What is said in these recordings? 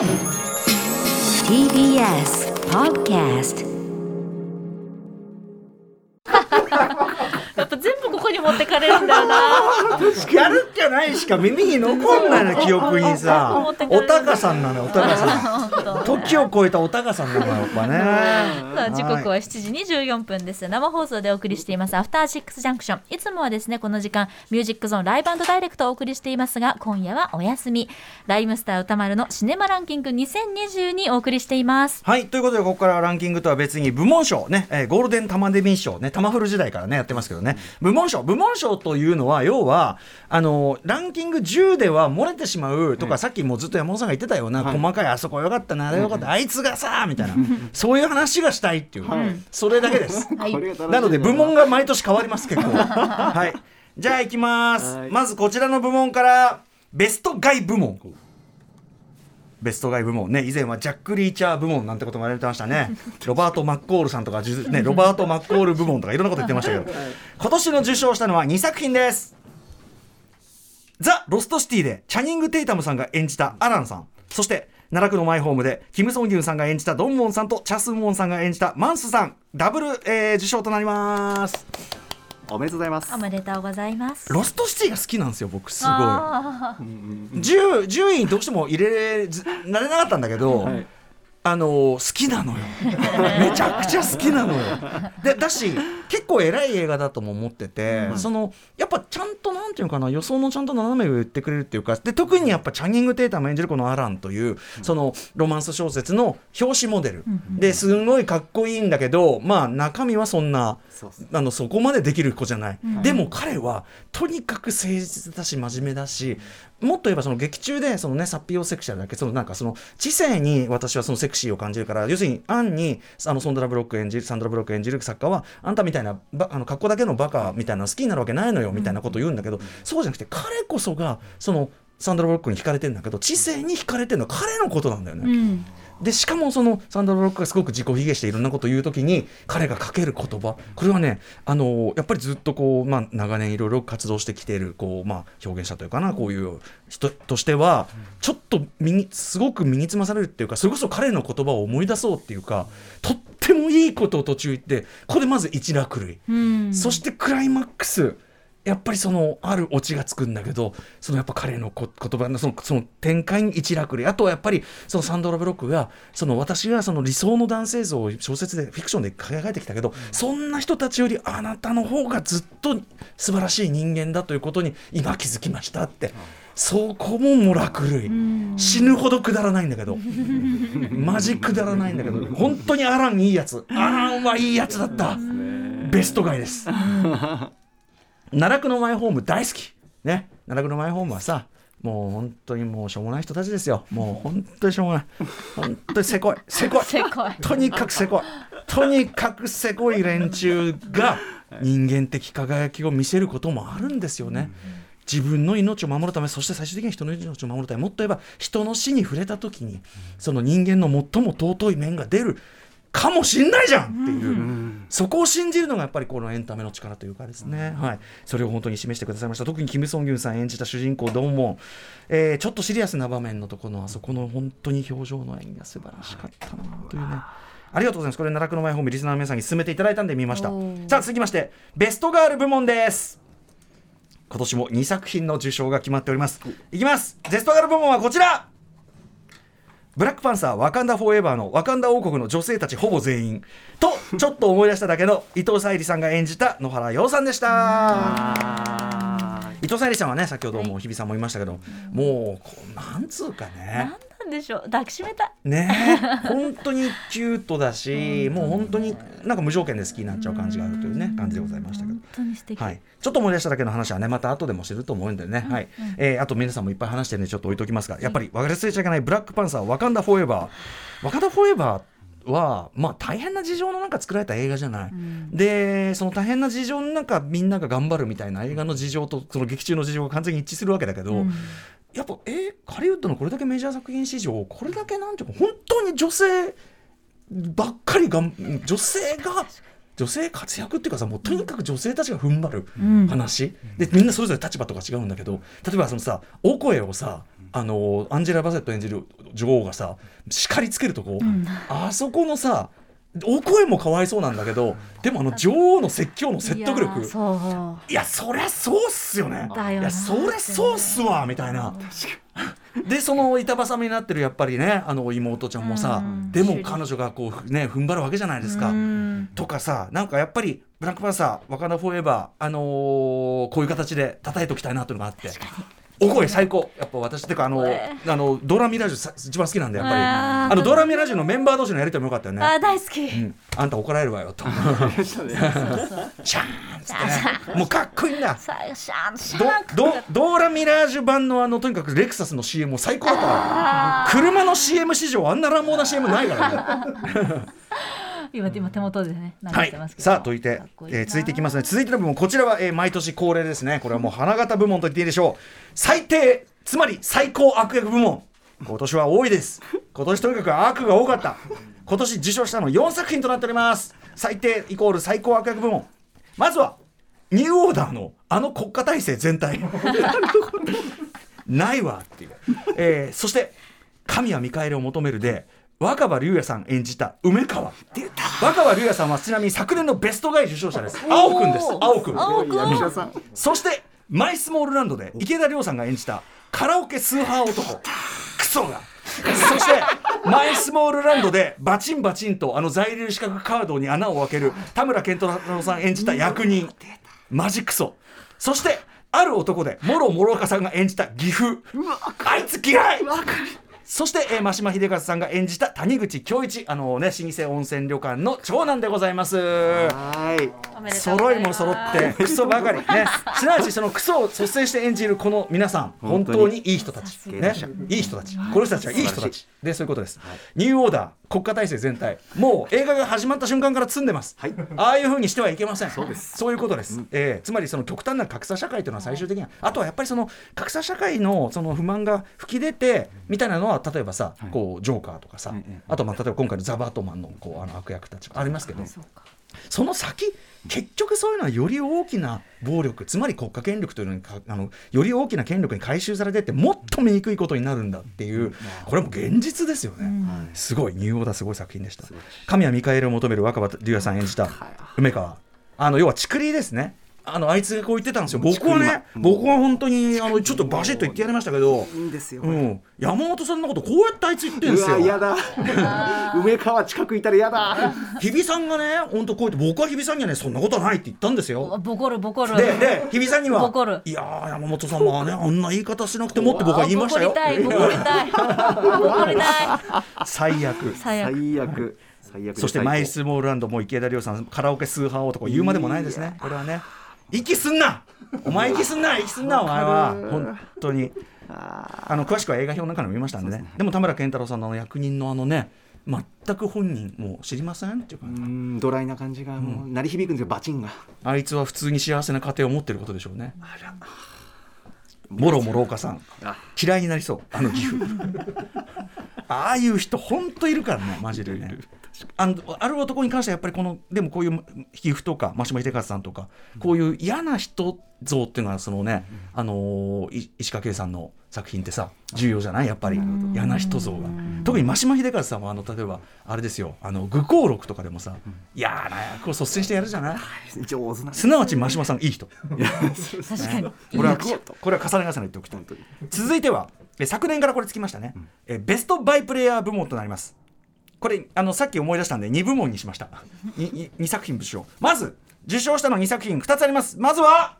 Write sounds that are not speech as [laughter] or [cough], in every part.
TBS Podcast やっぱ全部ここに持ってかれるんだよな。[laughs] やるっきゃないしか耳に残んないの記憶にさ。おたかさんなのよおたかさん時を超えたおたかさんなのよやっぱね。[laughs] さあ時刻は7時24分です。生放送でお送りしていますアフターシックスジャンクションいつもはですねこの時間ミュージックゾーンライブダイレクトをお送りしていますが今夜はお休み。ライムスター歌丸のシネマランキング2022お送りしています。はいということでここからはランキングとは別に部門賞ね、えーゴールデンタマデミー賞ねタマフル時代からねやってますけどね。部門賞部門賞というのは要はあのランキング10では漏れてしまうとか、さっきもずっと山本さんが言ってたような、細かいあそこよかったなあれよかった、あいつがさみたいな。そういう話がしたいっていう、それだけです。なので部門が毎年変わります結構。はい。じゃあ行きます、はい。まずこちらの部門からベストガイ部門。ベストガイ部門ね。以前はジャック・リーチャー部門なんてことも言われてましたね。[laughs] ロバート・マッコールさんとか、ね、ロバート・マッコール部門とかいろんなこと言ってましたけど。今年の受賞したのは2作品です。ザ・ロストシティでチャニング・テイタムさんが演じたアランさん。そして奈落のマイホームでキム・ソンギュンさんが演じたドンモンさんとチャスンモンさんが演じたマンスさんダブル、えー受賞となります。おめでとうございます。おめでとうございます。ロストシティが好きなんですよ僕すごい。あー。10, 10位にどうしても入れずなれなかったんだけど、はいあのー好きなのよ。[laughs] めちゃくちゃ好きなのよ。でだし結構偉い映画だとも思ってて、そのやっぱちゃんとなんていうのかな予想のちゃんと斜め上を言ってくれるっていうかで特にやっぱチャニング・テータム演じるこのアランという、そのロマンス小説の表紙モデル、ですんごいかっこいいんだけどまあ中身はそんなそあのそこまでできる子じゃない、でも彼はとにかく誠実だし真面目だしもっと言えばその劇中でそのねサッピオセクシャルだけ？そのなんかその知性に私はそのセクシーを感じるから要するにアンにあのソンドラ・ブロック演じるサンドラ・ブロック演じる作家はあんたみたいなばあの格好だけのバカみたいなの好きになるわけないのよみたいなことを言うんだけど、そうじゃなくて彼こそがそのサンドラ・ブロックに惹かれてるんだけど知性に惹かれてるのは彼のことなんだよね。うんでしかもそのサンドラ・ロックがすごく自己卑下していろんなことを言うときに彼がかける言葉。これはねあのやっぱりずっとこう、まあ、長年いろいろ活動してきているこう、まあ、表現者というかなこういう人としてはちょっと身にすごく身につまされるっていうかそれこそ彼の言葉を思い出そうっていうかとってもいいことを途中言ってここでまず一落類。うん。そしてクライマックスやっぱりそのあるオチがつくんだけどそのやっぱ彼の言葉のそのその展開に一落類あとはやっぱりそのサンドラ・ブロックがその私がその理想の男性像を小説でフィクションで輝いてきたけど、そんな人たちよりあなたの方がずっと素晴らしい人間だということに今気づきましたって。そこももう落類死ぬほどくだらないんだけど。マジくだらないんだけど。本当にアランいいやつ。アランはいいやつだった。ベストガイです。奈落のマイホーム大好き。ね。奈落のマイホームはさもう本当にもうしょうもない人たちですよ。もう本当にしょうもない。本当にせこい。せこい。せこい。とにかくせこい。とにかくせこい連中が人間的輝きを見せることもあるんですよね。自分の命を守るためそして最終的に人の命を守るためもっと言えば人の死に触れた時にその人間の最も尊い面が出るかもしんないじゃんっていう、そこを信じるのがやっぱりこのエンタメの力というかですね、はい、それを本当に示してくださいました。特にキム・ソンギュンさん演じた主人公ドンモン、えーちょっとシリアスな場面のところのあそこの本当に表情の演技が素晴らしかったなというね。ありがとうございます。これ、奈落のマイホーム、リスナーの皆さんに勧めていただいたんで見ました。さあ、続きまして、ベストガール部門です。今年も2作品の受賞が決まっております。いきます。ベストガール部門はこちらブラックパンサー、ワカンダ・フォーエバーのワカンダ王国の女性たちほぼ全員と、[laughs] ちょっと思い出しただけの伊藤沙莉さんが演じた野原洋さんでした。あ伊藤沙莉さんはね、先ほども日比さんも言いましたけど、もうこう、なんつうかね。なんでしょう？抱きしめたい。ね。え本当にキュートだし、もう本当になんか無条件で好きになっちゃう感じがあるというね、感じでございましたけど。本当に素敵、はい、ちょっと思い出しただけの話はねまた後でもすると思うんでね、はい。えーあと皆さんもいっぱい話してるんでちょっと置いときますがやっぱり忘れちゃいけないブラックパンサーワカンダ・フォーエバー。ワカンダ・フォーエバーはまあ大変な事情の中作られた映画じゃない、でその大変な事情の中みんなが頑張るみたいな映画の事情とその劇中の事情が完全に一致するわけだけど、やっぱえーハリウッドのこれだけメジャー作品史上これだけなんていうか本当に女性ばっかりがん女性が女性活躍っていうかさもうとにかく女性たちが踏ん張る話、でみん。なそれぞれ立場とか違うんだけど例えばそのさお声をさあのアンジェラ・バセット演じる女王がさ叱りつけるとこ、あそこのさお声もかわいそうなんだけどでもあの女王の説教の説得力。いやそりゃそうっすよね。いやそりゃそうっすわみたいな。でその板挟みになってるやっぱりねあの妹ちゃんもさうん。でも彼女がこうね踏ん張るわけじゃないですか。うん。とかさなんかやっぱりブラックパンサーワカンダフォーエバーあのーこういう形で叩いておきたいなというのがあってお声最高。やっぱ私。ってかあの声あのドーラミラージュさ一番好きなんでやっぱり。あのドーラミラージュのメンバー同士のやりとりもよかったよね。あー大好き、うん、あんた怒られるわよと。[laughs] シャーンもうかっこいいんだ。ドーラミラージュ版のあのとにかくレクサスの CM も最高だったから車の CM 史上あんな乱暴な CM ないからね [laughs] 今今手元でねてますけど、さあといてえー続いていきますね。続いての部門こちらは、えー毎年恒例ですね。これはもう花形部門と言っていいでしょう。最低つまり最高悪役部門。今年は多いです。今年とにかく悪が多かった。今年受賞したの4作品となっております。最低イコール最高悪役部門。まずはニューオーダーのあの国家体制全体。[laughs] ないわっていう、えーそして神は見返りを求めるで若葉龍也さん演じた梅川。若葉龍也さんはちなみに昨年のベストガイ受賞者です。青くんです。青くん。そしてマイスモールランドで池田亮さんが演じたカラオケスーハー男。クソが。そしてマイスモールランドでバチンバチンとあの在留資格カードに穴を開ける田村健太郎さん演じた役人。マジクソ。そしてある男でモロモロカさんが演じた岐阜。あいつ嫌いそして、えー、真島秀和さんが演じた谷口恭一あのね老舗温泉旅館の長男でございます。はい。揃いも揃ってクソばかり。ね。すなわちそのクソを率先して演じるこの皆さん本本当にいい人たち。さね。いい人たち。この人たちはいい人たち。でそういうことです、ニューオーダー国家体制全体。もう映画が始まった瞬間から積んでます、はい。ああいうふうにしてはいけません。そうです。そういうことです、えーつまりその極端な格差社会というのは最終的にはあとはやっぱりその格差社会のその不満が吹き出てみたいなのは例えばさ、こうジョーカーとかさ、ええあとまあ例えば今回のザ・バートマンのこうあの悪役たちありますけど、その先結局そういうのはより大きな暴力つまり国家権力というのにかあのより大きな権力に回収されてってもっと醜いことになるんだっていうこれはもう現実ですよね、すごい。ニューオーダーすごい作品でした。神は見返りを求める若葉龍也さん演じた梅川。あの要は竹林ですねあのあいつがこう言ってたんですよ。僕はね僕は本当にあのちょっとバシッと言ってやりましたけど。いいんですよ、うん、山本さんのことこうやってあいつ言ってるんでうすよ。わ嫌だ。[laughs] 梅川近くいたら嫌だ。日比さんがね本当こうやって僕は日比さんにはねそんなことはないって言ったんですよ。ボコるボコる。でで日比さんにはボコる。いやー山本さんはねあんな言い方しなくてもって僕は言いましたよ。ボコりたいボコりたい。ボコりたい。最悪。最悪。最悪。そしてマイスモールランドも池田亮さんカラオケスーハー男言うまでもないですね。これはね息すんな。お前息すんな。息すんなお前は。本当に。ああの詳しくは映画表の中でも見ましたんでね。でも田村健太郎さんの役人のあのね全く本人もう知りませんっていうかドライな感じがもう鳴り響くんですよバチンが。あいつは普通に幸せな家庭を持ってることでしょうね。もろもろ岡さん。あ。嫌いになりそうあの岐阜。[laughs] ああいう人本当いるからねマジでねあのある男に関してはやっぱりこのでもこういう岐阜とか真島秀和さんとかこういう嫌な人像っていうのはそのね、あのーい石川圭さんの作品ってさ重要じゃない？やっぱり。嫌な人像が。特に真島秀和さんはあの例えばあれですよ。あの愚行録とかでもさ嫌な役を率先してやるじゃない？上手な。すなわち真島さんいい人。確かに。これはこれは重ね重ね言っておきたい続いてはえ昨年からこれつきましたね、えベストバイプレイヤー部門となりますこれあのさっき思い出したんで2部門にしました。2, 作品受賞まず受賞したの2作品2つあります。まずは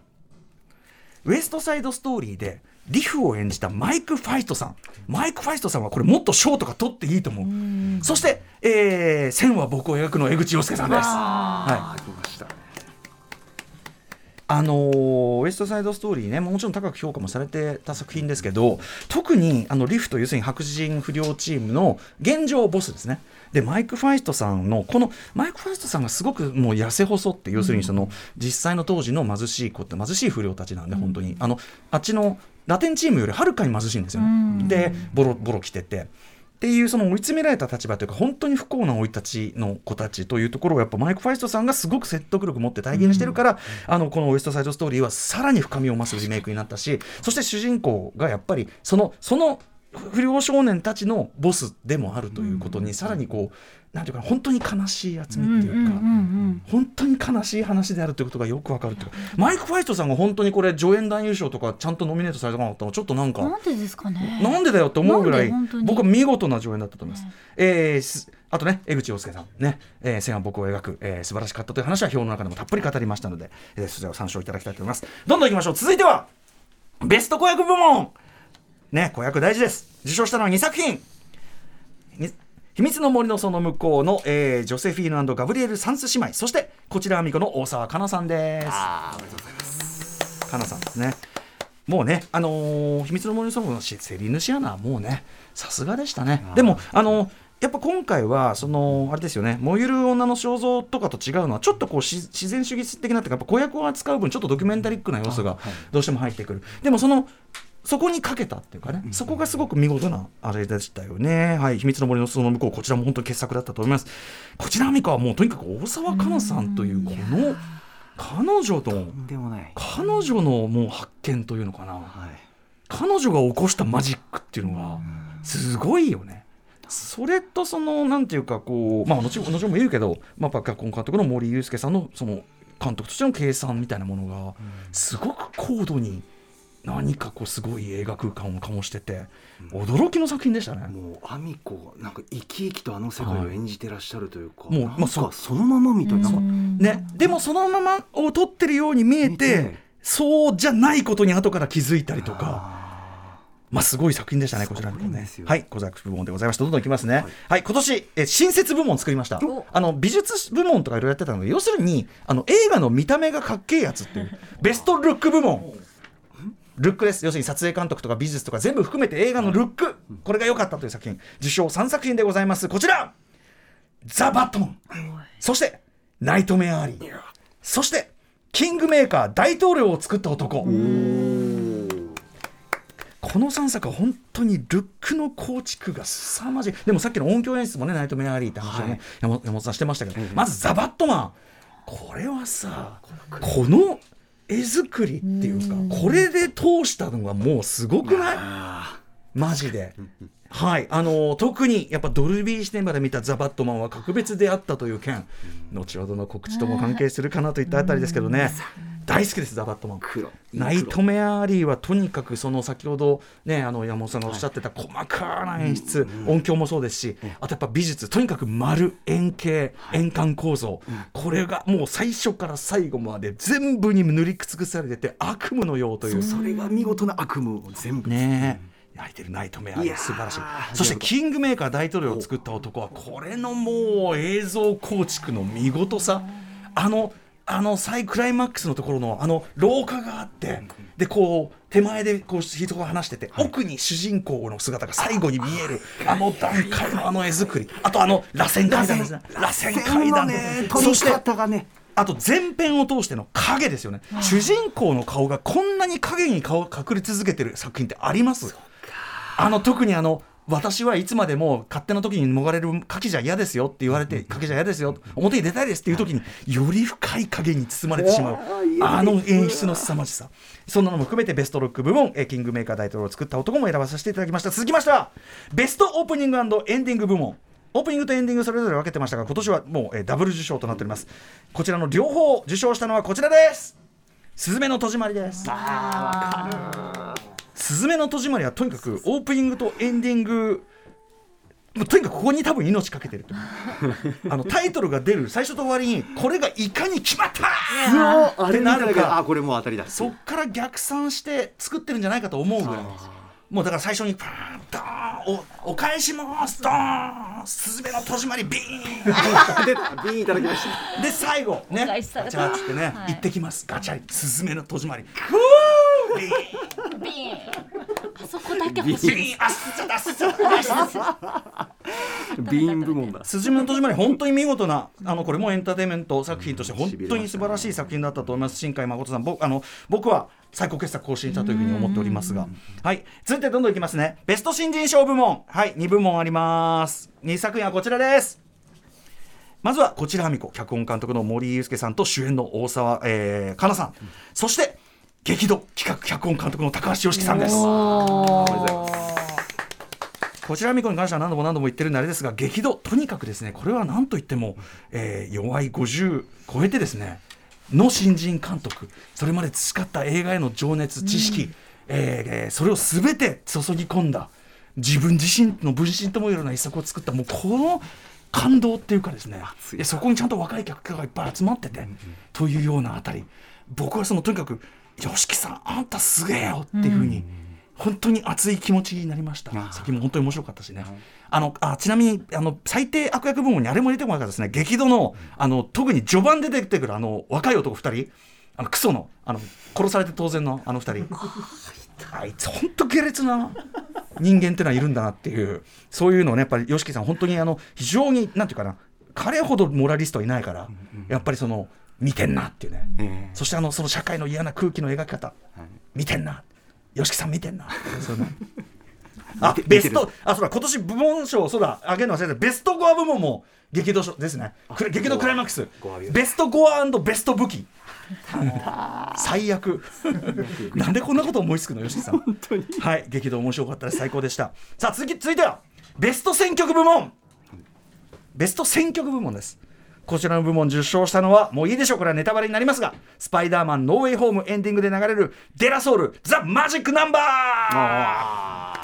ウエストサイドストーリーでリフを演じたマイク・ファイストさん。マイク・ファイストさんはこれもっと賞とか取っていいと思う。そして、えー線は僕を描くの江口洋介さんです。はあ来ましたあのーウエストサイドストーリーねもちろん高く評価もされてた作品ですけど特にあのリフと要するに白人不良チームの現状ボスですね。でマイク・ファイストさんのこのマイク・ファイストさんがすごくもう痩せ細って要するにその実際の当時の貧しい子って貧しい不良たちなんで本当に。あのあっちのラテンチームよりはるかに貧しいんですよね。でボロボロ着ててっていうその追い詰められた立場というか本当に不幸な生い立ちの子たちというところをやっぱマイク・ファイストさんがすごく説得力持って体現してるから、あのこの「ウエスト・サイド・ストーリー」はさらに深みを増すリメイクになったしそして主人公がやっぱりそのその不良少年たちのボスでもあるということに、さらにこうなんていうかな本当に悲しい厚みっていうか。本当に悲しい話であるということがよくわかるというかマイク・ファイストさんが本当にこれ助演男優賞とかちゃんとノミネートされたかったのちょっとなんかなんでですかね？なんでだよって思うぐらい僕は見事な上演だったと思います。えーすあとね江口洋介さんね、えー、線は僕を描く、えー素晴らしかったという話は表の中でもたっぷり語りましたので、えーそちらを参照いただきたいと思います。どんどん行きましょう続いてはベスト子役部門ね子役大事です受賞したのは2作品に秘密の森のその向こうの、えージョセフィーヌガブリエル・サンス姉妹。そしてこちらはみこの大沢かなさんです。あーおめでとうございます。かなさんですね。もうね、あのー秘密の森のソングのセリーヌ・シアナはもうね、さすがでしたね。でも、あのーやっぱ今回はそのあれですよね。燃ゆる女の肖像とかと違うのはちょっとこうし自然主義的なっていうかやっぱ子役を扱う分ちょっとドキュメンタリックな要素がどうしても入ってくる、でもそのそこにかけたっていうかね、そこがすごく見事なあれでしたよね。はい、秘密の森のその向こう、こちらも本当に傑作だったと思います。こちら美香はもうとにかく大沢かなさんというこの彼女のと彼女のもう発見というのかな、はい。彼女が起こしたマジックっていうのがすごいよね。それとそのなんていうかこうまあ後ほども言うけど、まあ、脚本監督の森裕介さんのその監督としての計算みたいなものがすごく高度に何かこうすごい映画空間を醸してて驚きの作品でしたね。もうアミコなんか生き生きとあの世界を演じてらっしゃるというか、もうなんまあそうかそのままみたいな、ね、でもそのままを撮ってるように見え見ててそうじゃないことに後から気づいたりとか。あまあ、すごい作品でしたね、こちらのねはい、小作部門でございました。どんどんいきますね。はい、今年、え、新設部門作りましたお。あの、美術部門とかいろいろやってたので、要するに、あの、映画の見た目がかっけえやつっていう、ベストルック部門。ルックです。要するに撮影監督とか美術とか全部含めて映画のルック。これが良かったという作品。受賞3作品でございます。こちらザ・バットマン。そして、ナイトメアリー。そして、キングメーカー大統領を作った男。この3作は本当にルックの構築が凄まじいでもさっきの音響演出もねナイトメアリーって話をね、はい山本さんしてましたけど、まずザ・バットマンこれはさこの絵作りっていうかこれで通したのがもうすごくない？あマジで。はい、あの特にやっぱドルビーシネマで見たザ・バットマンは格別であったという件、後ほどの告知とも関係するかなといったあたりですけどね、大好きです、ザ・バットマン。黒。ナイトメアリーはとにかくその先ほどねあの山本さんがおっしゃってた細かな演出、音響もそうですし、あとやっぱ美術とにかく丸円形、円環構造、これがもう最初から最後まで全部に塗り尽くされてて悪夢のようという。それが見事な悪夢を全部。ねえ。焼いてるナイトメアリー素晴らしい。そしてキングメーカー大統領を作った男はこれのもう映像構築の見事さ。あのあのサイクライマックスのところのあの廊下があってでこう手前でこう人が話してて、奥に主人公の姿が最後に見えるあの段階のあの絵作り。あとあの螺旋階段ですね。螺旋階段。のねそしてあと前編を通しての影ですよね、主人公の顔がこんなに影に顔が隠れ続けてる作品ってあります？あの特にあの私はいつまでも勝手な時に逃れる牡蠣じゃ嫌ですよって言われて牡蠣じゃ嫌ですよ表に出たいですっていう時により深い影に包まれてしまう。あの演出の凄まじさ。そんなのも含めてベストロック部門えーキングメーカー大統領を作った男も選ばさせていただきました。続きましてはベストオープニングエンディング部門。オープニングとエンディングそれぞれ分けてましたが今年はもう、えーダブル受賞となっております。こちらの両方受賞したのはこちらです。スズメの戸締まりですスズメの戸締まりはとにかくオープニングとエンディングもうとにかくここに多分命かけてる [laughs] あのタイトルが出る最初と終わりにこれがいかに決まった!ってなるか。あこれもう当たりだ。そっから逆算して作ってるんじゃないかと思うぐらいもうだから最初にパーンドーンおお返しますドーンスズメの戸締まりビーン。[laughs] でビーンいただきました。で最後ねガチャッつってね、はい。行ってきます。ガチャリ。スズメの戸締まり。ビーンビーンあそこだけ欲しい。ビーンあすっちゃったあすっちゃったあすっちゃったビーン部門だ。辻村戸締まり本当に見事なあのこれもエンターテインメント作品として本当に素晴らしい作品だったと思います。新海誠さん僕あの僕は最高傑作更新したというふうに思っておりますが。はい。続いてどんどんいきますね。ベスト新人賞部門。はい。2部門あります。2作品はこちらです。まずはこちらはみこ脚本監督の森祐介さんと主演の大沢、えー、かなさん、そして激怒企画脚本監督の高橋良樹さんです。こちらみこに関しては何度も何度も言ってるんであれですが激怒とにかくですねこれは何と言っても、えー、弱い50超えてですねの新人監督それまで培った映画への情熱知識、うん、えー、それを全て注ぎ込んだ自分自身の分身ともいうような一作を作ったもうこの感動っていうかですねそこにちゃんと若い客がいっぱい集まってて、うんうん、というようなあたり。僕はそのとにかく YOSHIKI さんあんたすげえよっていうふうに、ん。本当に熱い気持ちになりました。先も本当に面白かったしね、あのあちなみにあの最低悪役部門にあれも入れてもらったですね。激怒のあの特に序盤で出てくるあの若い男2人。あのクソのあの殺されて当然のあの2人。[laughs] あいつ。本当下劣な人間ってのはいるんだなっていう。そういうのをねやっぱり YOSHIKI さん本当にあの非常になんていうかな。彼ほどモラリストいないから、やっぱりその見てんなっていうね、そしてあのその社会の嫌な空気の描き方、見てんな。YOSHIKI さん見てんな。そういうの。[laughs] あベストあそうだ今年部門賞そうだあげるの忘れてベストゴア部門も激怒賞ですね。激怒クライマックス。ベストゴアベスト武器。[laughs] 最悪。[laughs] なんでこんなこと思いつくの YOSHIKI さん。はい激怒面白かったです。最高でした。さあ続き続いてはベスト選曲部門。ベスト選曲部門ですこちらの部門受賞したのはもういいでしょうこれはネタバレになりますがスパイダーマンノーウェイホームエンディングで流れるデラソウルザ・マジックナンバー。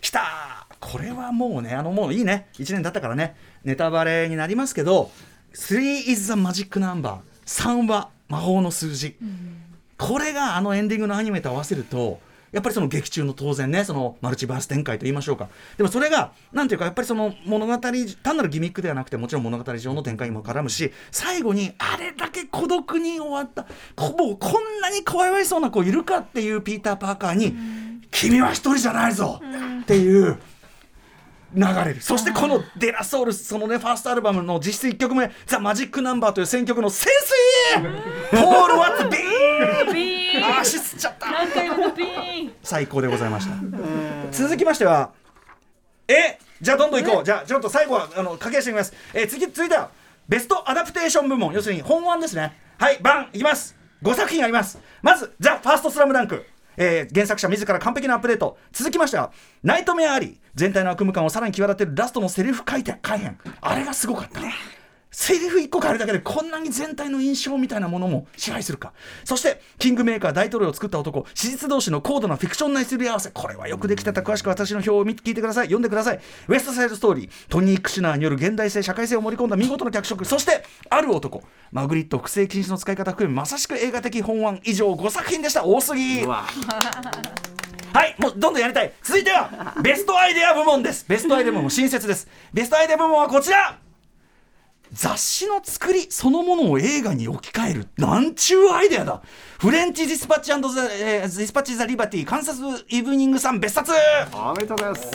きたこれはもうねあのもういいね。1年経ったからね。ネタバレになりますけど3 is the magic number 3は魔法の数字、うん、これがあのエンディングのアニメと合わせるとやっぱりその劇中の当然ねそのマルチバース展開と言いましょうかでもそれがなんていうかやっぱりその物語単なるギミックではなくてもちろん物語上の展開にも絡むし最後にあれだけ孤独に終わったこもうこんなにかわいそうな子いるかっていうピーター・パーカーに「君は一人じゃないぞ!」っていう。流れるそしてこの「デラソウル」そのねファーストアルバムの実質1曲目「ザ・マジック・ナンバー」という選曲の潜水ポール・ワッツ・ビーン足つっちゃった最高でございました。続きましてはえじゃあどんどんいこう。じゃあちょっと最後はあの駆けしてみます。え次続いてはベストアダプテーション部門。要するに本案ですね。はいバンいきます。5作品あります。まず「ザ・ファーストスラムダンク。えー、原作者自ら完璧なアップデート。続きましてはナイトメアあり。全体の悪夢感をさらに際立てるラストのセリフ回転。改変あれがすごかった。ねセリフ1個変えるだけでこんなに全体の印象みたいなものも支配するか。そしてキングメーカー大統領を作った男史実同士の高度なフィクションなすり合わせ。これはよくできてた詳しく私の表を聞いてください。読んでください。ウエストサイドストーリートニー・クシュナーによる現代性社会性を盛り込んだ見事な脚色。そしてある男。マグリット複製禁止の使い方含めまさしく映画的翻案以上5作品でした。多すぎ。はいもうどんどんやりたい。続いてはベストアイデア部門です。ベストアイデア部門新設です。ベストアイデア部門はこちら雑誌の作りそのものを映画に置き換えるなんちゅうアイデアだ。フレンチディスパッチザ、えー、ディスパッチザリバティカンザスイブニングサン別冊。おめでとうございます。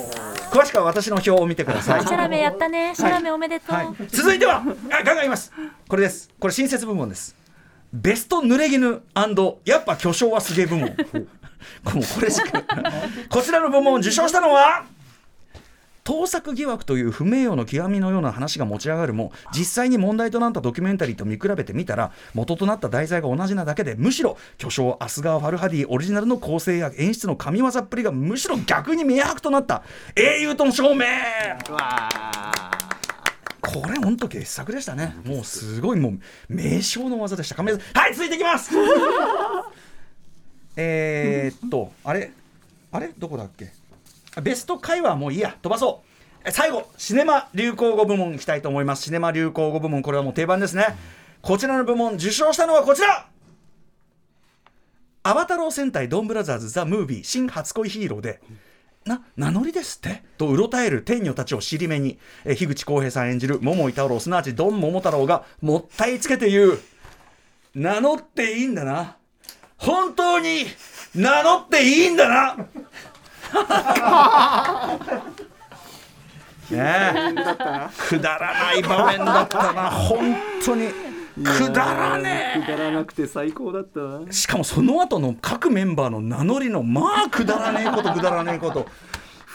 詳しくは私の表を見てください。シャラメやったね。シャラメおめでとう、はい。はい、続いてはあガンガン言います。これです。これ新設部門です。ベスト濡れ衣やっぱ巨匠はすげえ部門もう。[laughs] これしかこちらの部門を受賞したのは盗作疑惑という不名誉の極みのような話が持ち上がるも実際に問題となったドキュメンタリーと見比べてみたら元となった題材が同じなだけでむしろ巨匠アスガー・ファルハディオリジナルの構成や演出の神業っぷりがむしろ逆に明白となった。英雄との証明これ本当傑作でしたね。もうすごいもう名称の技でした。はい続いていきます。[laughs] えっとあれあれ？どこだっけ？ベスト回はもういいや。飛ばそう。最後シネマ流行語部門いきたいと思います。シネマ流行語部門これはもう定番ですね、こちらの部門受賞したのはこちら。アバタロー戦隊ドンブラザーズ・ザ・ムービー新初恋ヒーローでな名乗りですって？とうろたえる天女たちを尻目にえ樋口浩平さん演じる桃井太郎すなわちドン桃太郎がもったいつけて言う。名乗っていいんだな。本当に名乗っていいんだな。ねえ。くだらない場面だったな。本当に。くだらねえ。くだらなくて最高だったしかもその後の各メンバーの名乗りのまあくだらねえことくだらねえこと。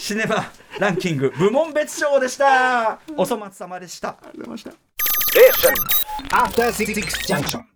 シネマ [laughs] ランキング部門別賞でした。お粗末様でした。ありがとうございました。えアフターシックスジャンクション